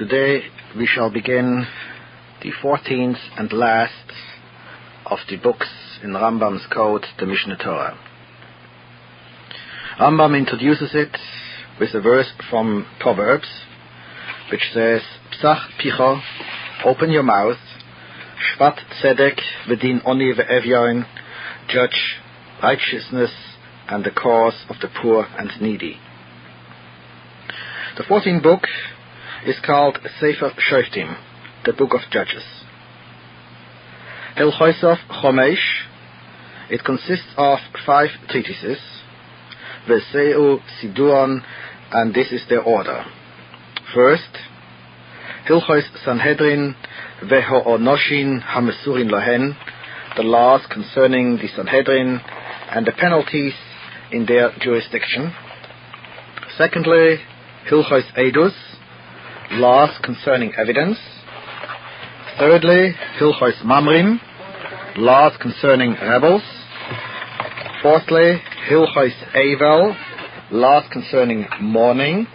Today we shall begin the 14th and last of the books in Rambam's code, the Mishneh Torah. Rambam introduces it with a verse from Proverbs, which says, Psach picho, open your mouth, shvat tzedek v'din oni ve'evyon, judge righteousness and the cause of the poor and needy. The 14th book is called Sefer Shoftim, the Book of Judges. Hilchoisov Chomesh, it consists of five treatises, Veseu Siduon, and this is their order. First, Hilchos Sanhedrin Veho Veho'onoshin Hamesurin Lohen, the laws concerning the Sanhedrin and the penalties in their jurisdiction. Secondly, Hilchos Edus, laws concerning evidence. Thirdly, Hilchos Mamrim, laws concerning rebels. Fourthly, Hilchos Avel, laws concerning mourning.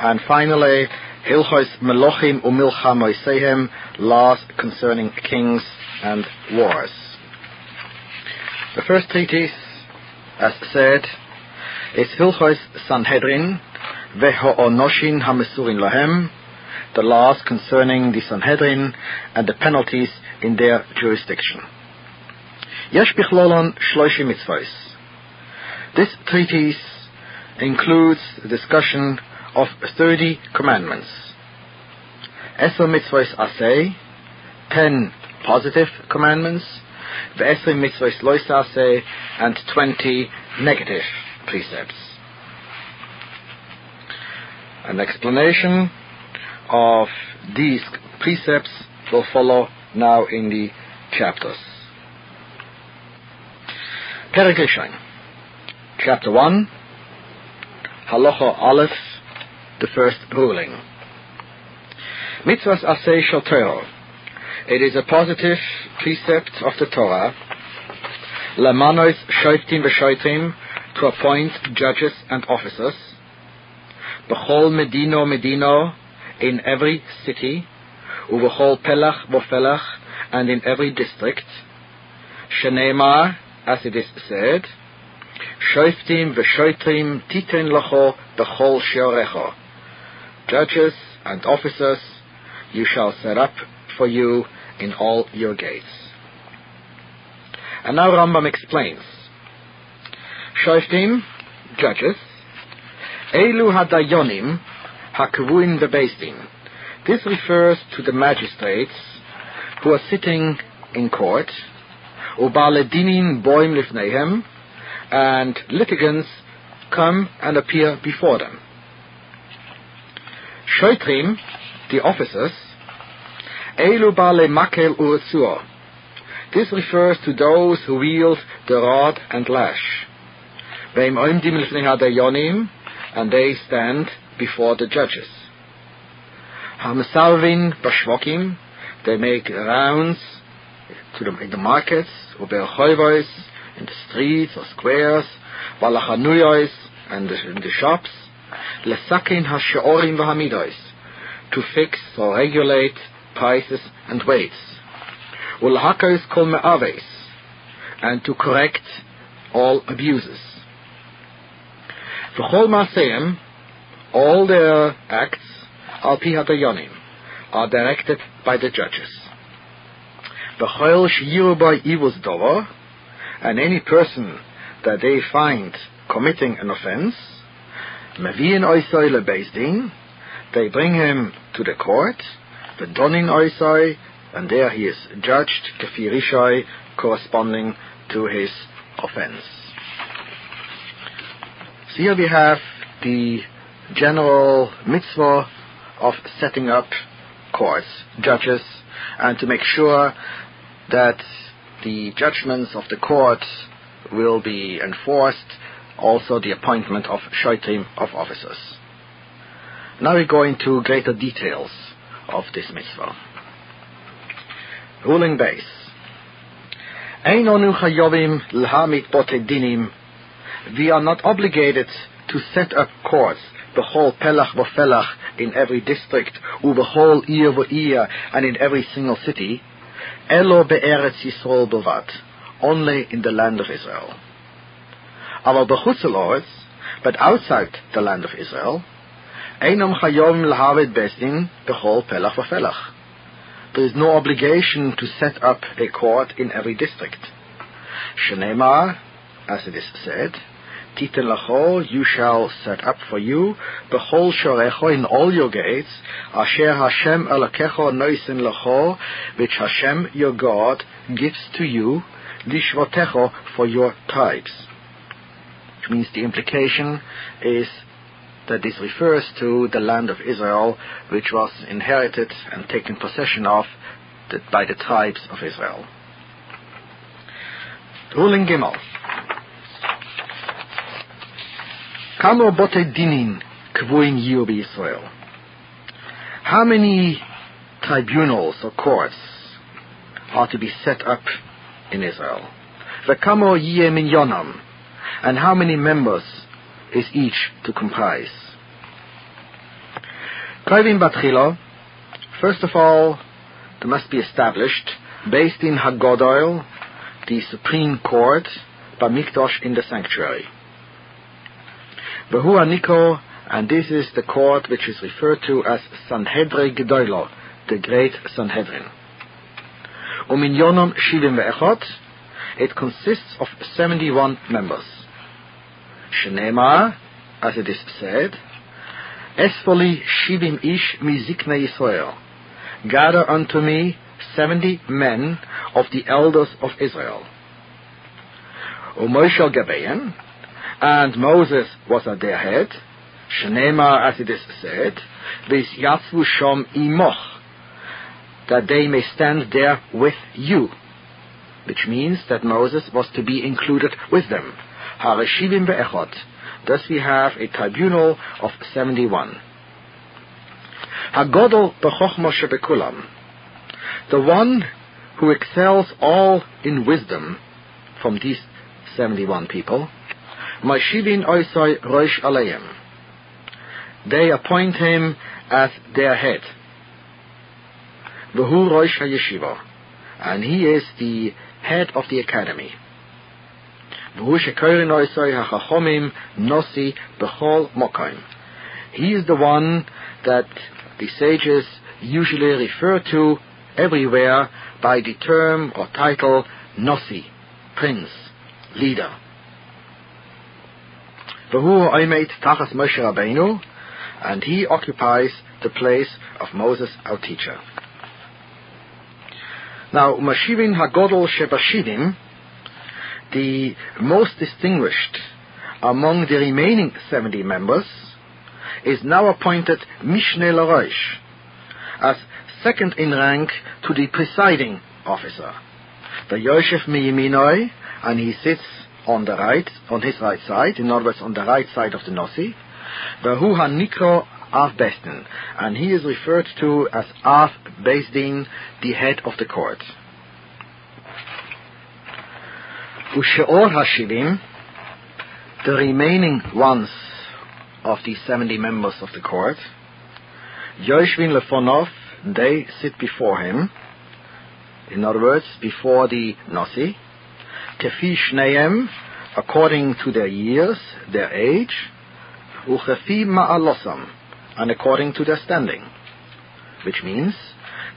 And finally, Hilchos Melochim Umilcha Moisehem, laws concerning kings and wars. The first treatise, as said, is Hilchos Sanhedrin, Veho'onoshin Hamesurin Lahem, the laws concerning the Sanhedrin and the penalties in their jurisdiction. Yesh Bichlolon Shloishi Mitzvahs. This treatise includes the discussion of 30 commandments. Eser Mitzvahs Aseh, 10 positive commandments, Ve'eser Mitzvahs Lois Aseh, and 20 negative precepts. An explanation of these precepts will follow now in the chapters. Perek Chapter 1, Halacha Aleph, the first ruling. Mitzvahs Shel Torah. It is a positive precept of the Torah. Lamanos Shoiftim V'Shoitim, to appoint judges and officers. B'chol Medino Medino, in every city, Uv'chol Pelach V'Pelach, and in every district. Sheneemar, as it is said, Shoiftim V'Shoitrim Titen Lacho B'chol Sheorecho. Judges and officers you shall set up for you in all your gates. And now Rambam explains. Shoiftim, judges, Elu hadayonim hakuvuin bebeisdin. This refers to the magistrates who are sitting in court, ubaledinin boim lifnehem, and litigants come and appear before them. Shoitrim, the officers, Elu bale makel ursur. This refers to those who wield the rod and lash. Veim oimdim lifnei and they stand before the judges. Hamsalvin bashvokim, they make rounds to the, in the markets, uberchoivois, in the streets or squares, valachanuyois, and the, in the shops, lesakin hashaorim v'hamidois, to fix or regulate prices and weights, ulhakos kol me'aves, and to correct all abuses. V'chol maseim, all their acts, al pi are directed by the judges. V'chol shiyiru by evil's dover, and any person that they find committing an offense, meviin oisoi lebeisdin, they bring him to the court, the donin oisoi, and there he is judged kefirishoi, corresponding to his offense. So here we have the general mitzvah of setting up courts, judges, and to make sure that the judgments of the court will be enforced, also the appointment of shoitim of officers. Now we go into greater details of this mitzvah. Ruling Beis. Einonu chayovim l'hamit dinim. We are not obligated to set up courts the whole pelach v'felach in every district, whole ir v'ir, and in every single city, elo be'eretz Yisrael b'vat, only in the land of Israel. Aber b'chutzelorets, but outside the land of Israel, einam chayom l'havet besdin b'chol pelach v'felach. There is no obligation to set up a court in every district. Shenema, as it is said, Titan lacho, you shall set up for you, bechol shorecho in all your gates, asher Hashem elakecho noisen lacho, which Hashem your God gives to you, lishvotecho for your tribes. Which means the implication is that this refers to the land of Israel, which was inherited and taken possession of by the tribes of Israel. Ruling Gimel. Bote dinin kvuin yiu Israel. How many tribunals or courts are to be set up in Israel? V'kamo yie minyonam, and how many members is each to comprise? Kavim batchilo, first of all, there must be established, based in Hagodol, the Supreme Court, Bamikdosh in the sanctuary. Behu Aniko, and this is the court which is referred to as Sanhedrin Gedoilo, the Great Sanhedrin. Uminyonom Shivim Ve'echot, it consists of 71 members. Shenema, as it is said, Esfoli Shivim Ish Mizikne Yisrael, gather unto me seventy men of the elders of Israel. Moshe Gabeyan, and Moses was at their head, Shnema, as it is said, Vis Yatzvu Shom Imoch, that they may stand there with you, which means that Moses was to be included with them. Hareshivim Be'echot. Thus we have a tribunal of 71. Hagodol B'chochma Shebekulam. The one who excels all in wisdom from these 71 people, Mashivin Oisoi Rosh Aleim. They appoint him as their head. V'hu Rosh HaYeshiva. And he is the head of the academy. V'hu Shekorin Oisoi HaChachomim Nosi B'chol Mokaim. He is the one that the sages usually refer to everywhere by the term or title Nosi, Prince, Leader. Tachas Moshe Rabbeinu, and he occupies the place of Moses, our teacher. Now, Mashivin Hagodol Shebashivim, the most distinguished among the remaining 70 members, is now appointed Mishneh Larosh as second in rank to the presiding officer. The Yosef Miyiminoi, and he sits on the right, on his right side, in other words, on the right side of the Nossi. The Hu Hanikro Av Besdin, and he is referred to as Av Besdin, the head of the court. Usheor Hashivim, the remaining ones of the 70 members of the court, Yoshvin Lefonov, they sit before him, in other words, before the Nasi, According to their years, their age, and according to their standing, which means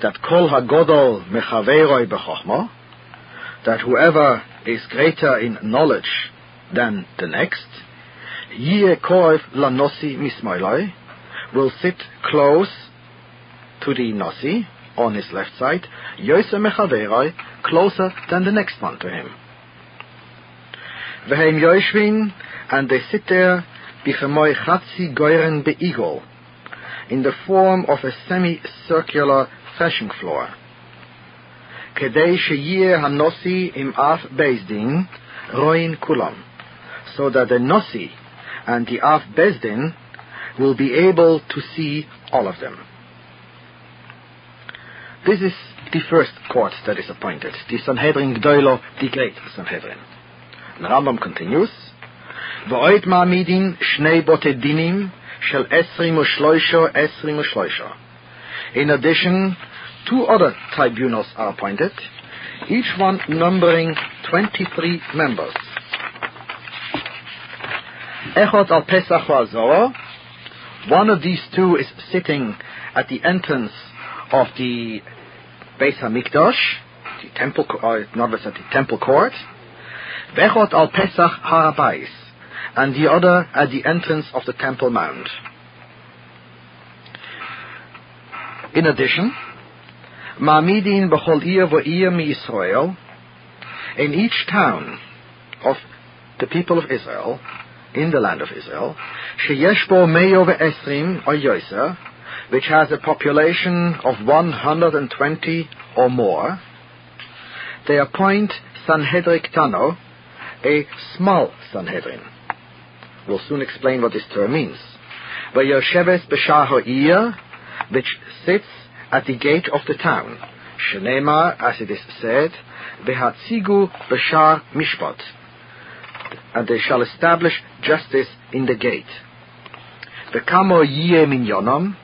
that Kol HaGodol Mechaveroi Bechochmo, that whoever is greater in knowledge than the next, Yie Koev Lanosi Mismoiloi, will sit close to the Nasi, on his left side, Yose Mechaveroi, closer than the next one to him. Vehem Yoshvin, and they sit there, Bichemoy Chatzi Goyren Beigol, in the form of a semicircular threshing floor. Kedei Sheyir Hanosi im Af Bezdin, Roin Kulam, so that the Nosi and the Af Bezdin will be able to see all of them. This is the first court that is appointed, the Sanhedrin Gdoilo, the Great Sanhedrin. The Rambam continues, V'oit ma'amidin shnei bote dinim shel esrim u'shloisho esrim u'shloisho. In addition, two other tribunals are appointed, each one numbering 23 members. Echot al Pesach Azor. One of these two is sitting at the entrance of the Beis Hamikdash, the temple, or other words, the temple court. Vechot al Pesach Harabais, and the other at the entrance of the Temple Mount. In addition, Ma'amidin b'chol ir v'ir mi-Yisrael, in each town of the people of Israel, in the land of Israel, sheyesh bo meyo ve'esrim which has a population of 120 or more, they appoint Sanhedrin Tano, a small Sanhedrin. We'll soon explain what this term means. Vayosheves b'shar ha'ir, which sits at the gate of the town. Shenema, as it is said, Behatzigu b'shar mishpat, and they shall establish justice in the gate. V'kamo yie minyonom,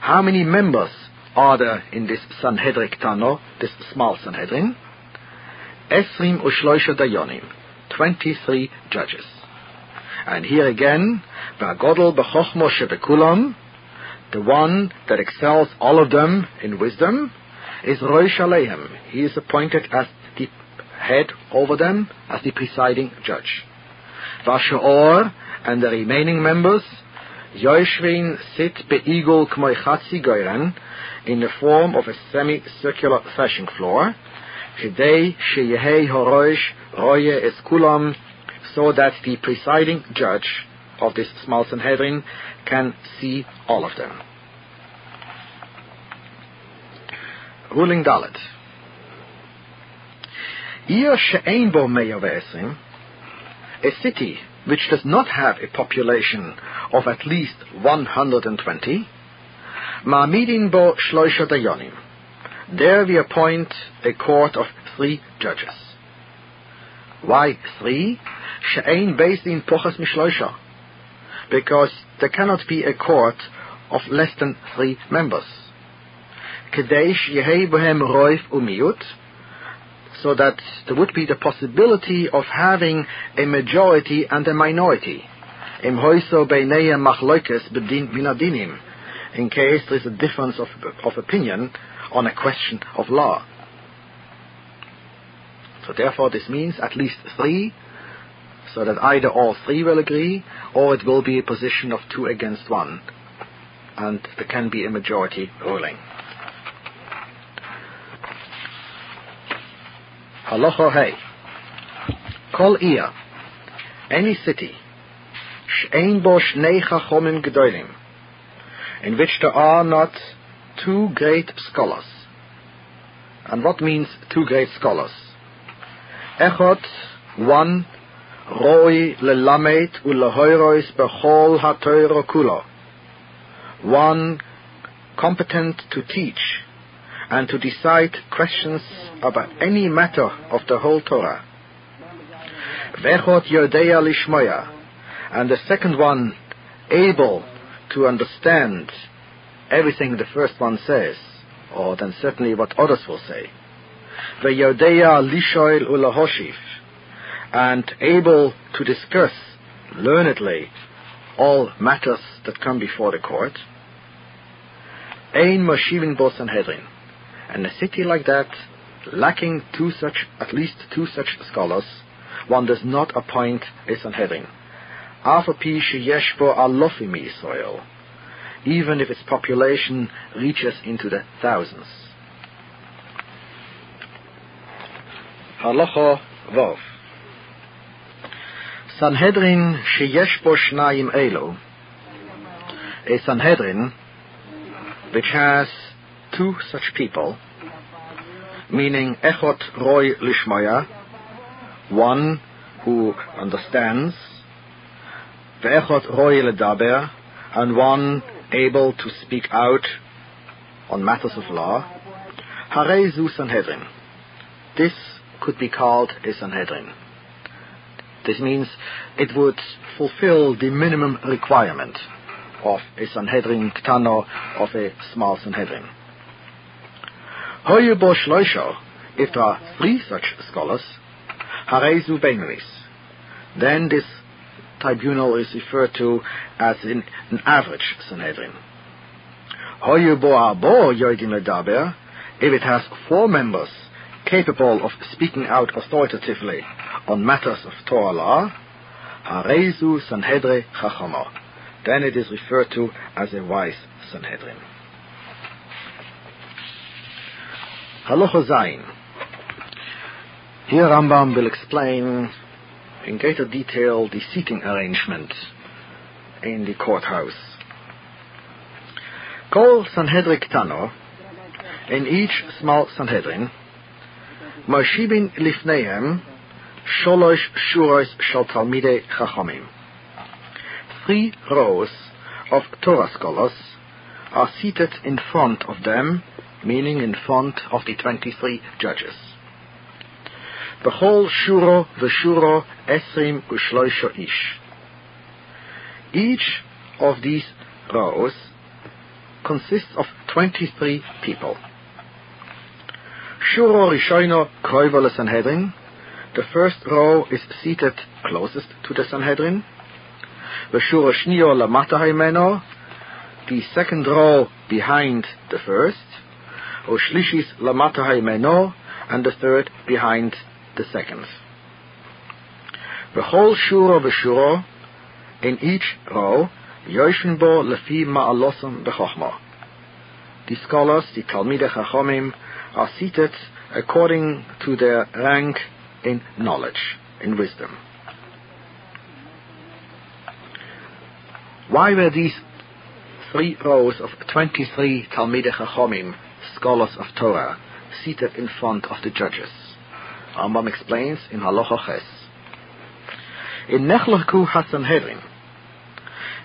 how many members are there in this Sanhedrin Tano, this small Sanhedrin? Esrim ushloisha dayonim, 23 judges. And here again, V'agodol b'chochmo shebekulam, the one that excels all of them in wisdom, is Rosh. He is appointed as the head over them, as the presiding judge. Vashaor and the remaining members, Yoshvin sit beigul kmoichatzi goyren, in the form of a semicircular threshing floor, Sheyehei horosh roye es kulam, so that the presiding judge of this small Sanhedrin can see all of them. Ruling meyavesim, a city which does not have a population of at least 120, ma'amidin bo shloisha dayonim. There we appoint a court of three judges. Why three? She'ein based in pochas mishloisha. Because there cannot be a court of less than three members. Kadesh yehei bohem roif umiut, so that there would be the possibility of having a majority and a minority. In case there is a difference of, of opinion on a question of law. So therefore this means at least three, so that either all three will agree, or it will be a position of two against one, and there can be a majority ruling. Halacha hey. Kol ir, any city, she'ein bo shnei chachomim gedolim, in which there are not two great scholars. And what means two great scholars? Echot, one, roi lelamet ulehoirois bechol hatoiro kulo. One competent to teach and to decide questions about any matter of the whole Torah. Vechot Yodea Lishmoya, and the second one able to understand everything the first one says, or then certainly what others will say. Veyodea Lishoil Ulahoshiv, and able to discuss learnedly all matters that come before the court. Ein Moshivin Bo Sanhedrin. And a city like that, lacking two such, at least two such scholars, one does not appoint a Sanhedrin. Afapi sheyeshbo alofim Israel, even if its population reaches into the thousands. Halacha Vov. Sanhedrin sheyeshbo shnayim elo, a Sanhedrin which has two such people, meaning Echot Roy Lishmaya, one who understands, Ve'echot Roy Ledaber, and one able to speak out on matters of law, Harei Zu Sanhedrin. This could be called a Sanhedrin. This means it would fulfill the minimum requirement. of a Sanhedrin Ktano, of a small Sanhedrin. Hoyubo Shloisho, if there are three such scholars, Harezu Benuis, then this tribunal is referred to as an, an average Sanhedrin. Ledaber, if it has four members capable of speaking out authoritatively on matters of Torah law, Harezu Chachama. Then it is referred to as a wise Sanhedrin. Halacha. Here Rambam will explain in greater detail the seating arrangement in the courthouse. Kol Sanhedrin Ktano, in each small Sanhedrin, Moshibin Lifnehem, Sholosh Shuros Shal Talmidei Chachamim. Three rows of Torah scholars are seated in front of them, meaning in front of the 23 judges. Bechol Shuro v'Shuro Esrim Ushloisho Ish. Each of these rows consists of 23 people. Shuro Rishoino Kroiva Sanhedrin, the first row is seated closest to the Sanhedrin. V'shura shnio lamata haimeno, the second row behind the first. Ushlishis lamata haimeno, and the third behind the second. V'chol shuro v'shuro, in each row, yoshin bo lefi ma'alosam b'chochma. The scholars, the Talmidei Chachomim, are seated according to their rank in knowledge, in wisdom. Why were these three rows of 23 Talmidei Chachomim, scholars of Torah, seated in front of the judges? Rambam explains in Halacha Ches. In Nechlaku HaSanhedrin,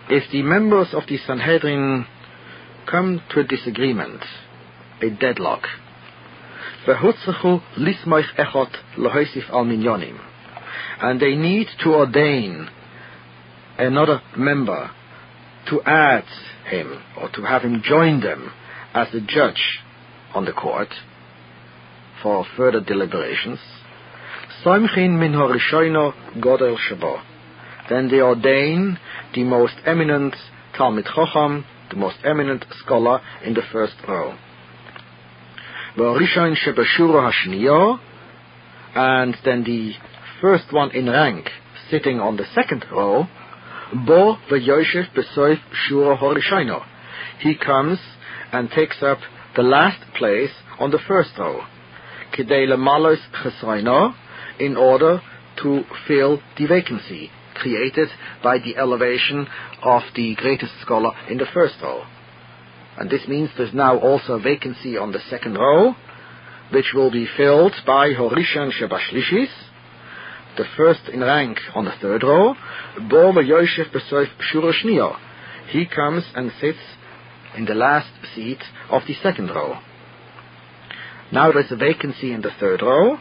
if the members of the Sanhedrin come to a disagreement, a deadlock. And they need to ordain another member to add him or to have him join them as a judge on the court for further deliberations. Then they ordain the most eminent Talmid Chacham, the most eminent scholar in the first row. And then the first one in rank, sitting on the second row, Bo V'Yoshev Besoif Shura Horishoino. He comes and takes up the last place on the first row, Kidei Lemalos Chesroino, in order to fill the vacancy created by the elevation of the greatest scholar in the first row. And this means there's now also a vacancy on the second row, which will be filled by Horishan Shebashlishis, the first in rank on the third row, Bo Yosef Besoif Shuroshnio. He comes and sits in the last seat of the second row. Now there's a vacancy in the third row.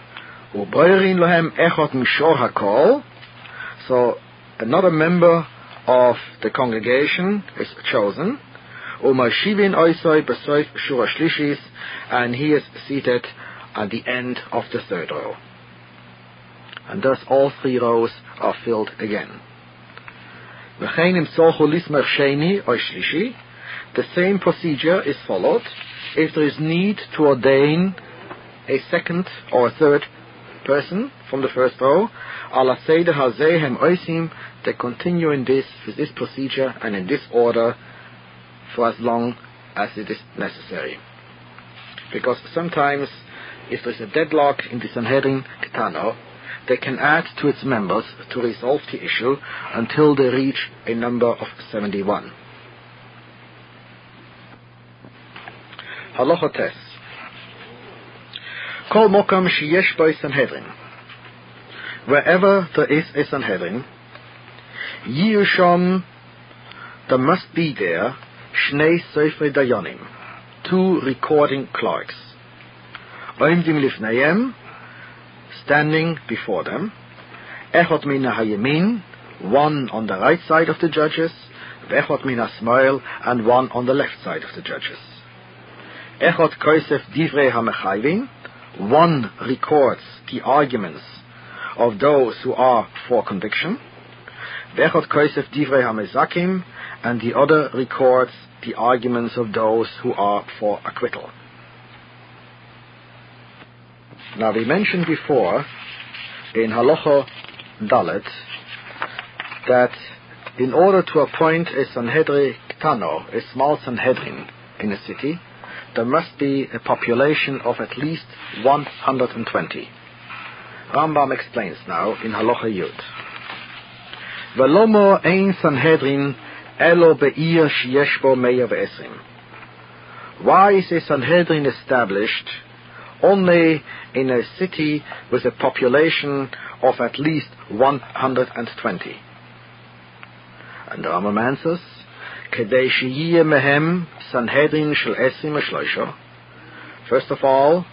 So another member of the congregation is chosen. And he is seated at the end of the third row. And thus all three rows are filled again. The same procedure is followed if there is need to ordain a second or a third person from the first row. They continue in this with this procedure and in this order for as long as it is necessary. Because sometimes, if there is a deadlock in the Sanhedrin Ketano, they can add to its members to resolve the issue until they reach a number of 71. Halacha Kol Mokam Sheyesh By Sanhedrin Wherever there is a Sanhedrin, Yiusham, there must be there Shnei Sefer Dayanim, two recording clerks. Oimdim Lifnayem, standing before them. Echot Mina Hayemin, one on the right side of the judges, Vechot Mina asmoil, and one on the left side of the judges. Echot koisef divrei hamechayvin, one records the arguments of those who are for conviction. Vechot koisef divrei hamezakim, and the other records the arguments of those who are for acquittal. Now we mentioned before in Halacha Dalet that in order to appoint a Sanhedrin Ktano, a small Sanhedrin in a city, there must be a population of at least 120. Rambam explains now in Halacha Yud. Velomo ein Sanhedrin elo be'ir sheyesh bo meya ve'esrim. Why is a Sanhedrin established only in a city with a population of at least 120? And Rambam answers, כדי שיהיה מהם סנהדרין של עשרים ושלושה. First of all,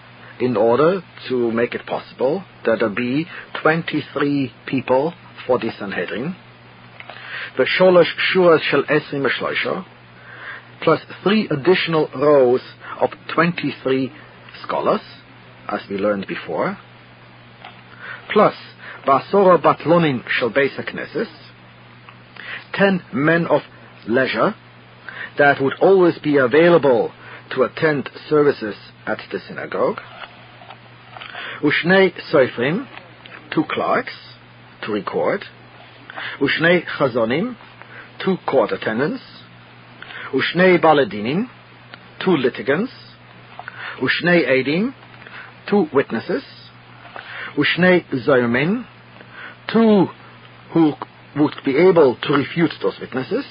in order to make it possible that there be 23 people for the Sanhedrin, ושלוש שורות של עשרים ושלושה, plus three additional rows of 23 scholars, as we learned before, plus בעשור בטלונים של בייס הכנסת, ten men of leisure that would always be available to attend services at the synagogue. Ushnei soifrim, two clerks to record. Ushnei chazonim, two court attendants. Ushnei baladinim, two litigants. Ushnei edim, two witnesses. Ushnei zoymin, two who would be able to refute those witnesses.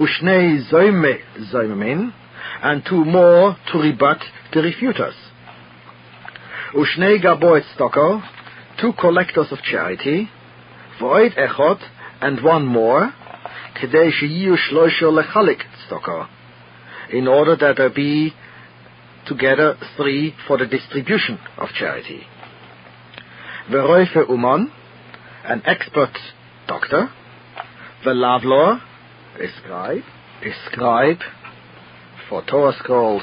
Ushnei zoime zoimin, and two more to rebut the refuters. Ushnei gaboet stoko, two collectors of charity, void echot, and one more, kedei sheyiu shloisho lechalik stoko, in order that there be together three for the distribution of charity. Veroife uman, an expert doctor, the a scribe, a scribe for Torah scrolls,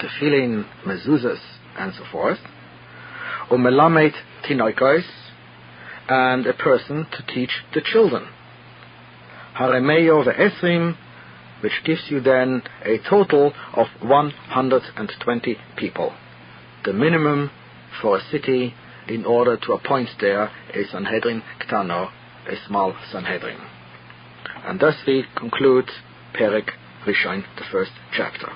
tefillin, mezuzahs, and so forth, umelamet tinoikos, and a person to teach the children. Haremeyo ve'esrim, which gives you then a total of 120 people, the minimum for a city in order to appoint there a Sanhedrin Ktano a small Sanhedrin. And thus we conclude Perek Rishon, the first chapter.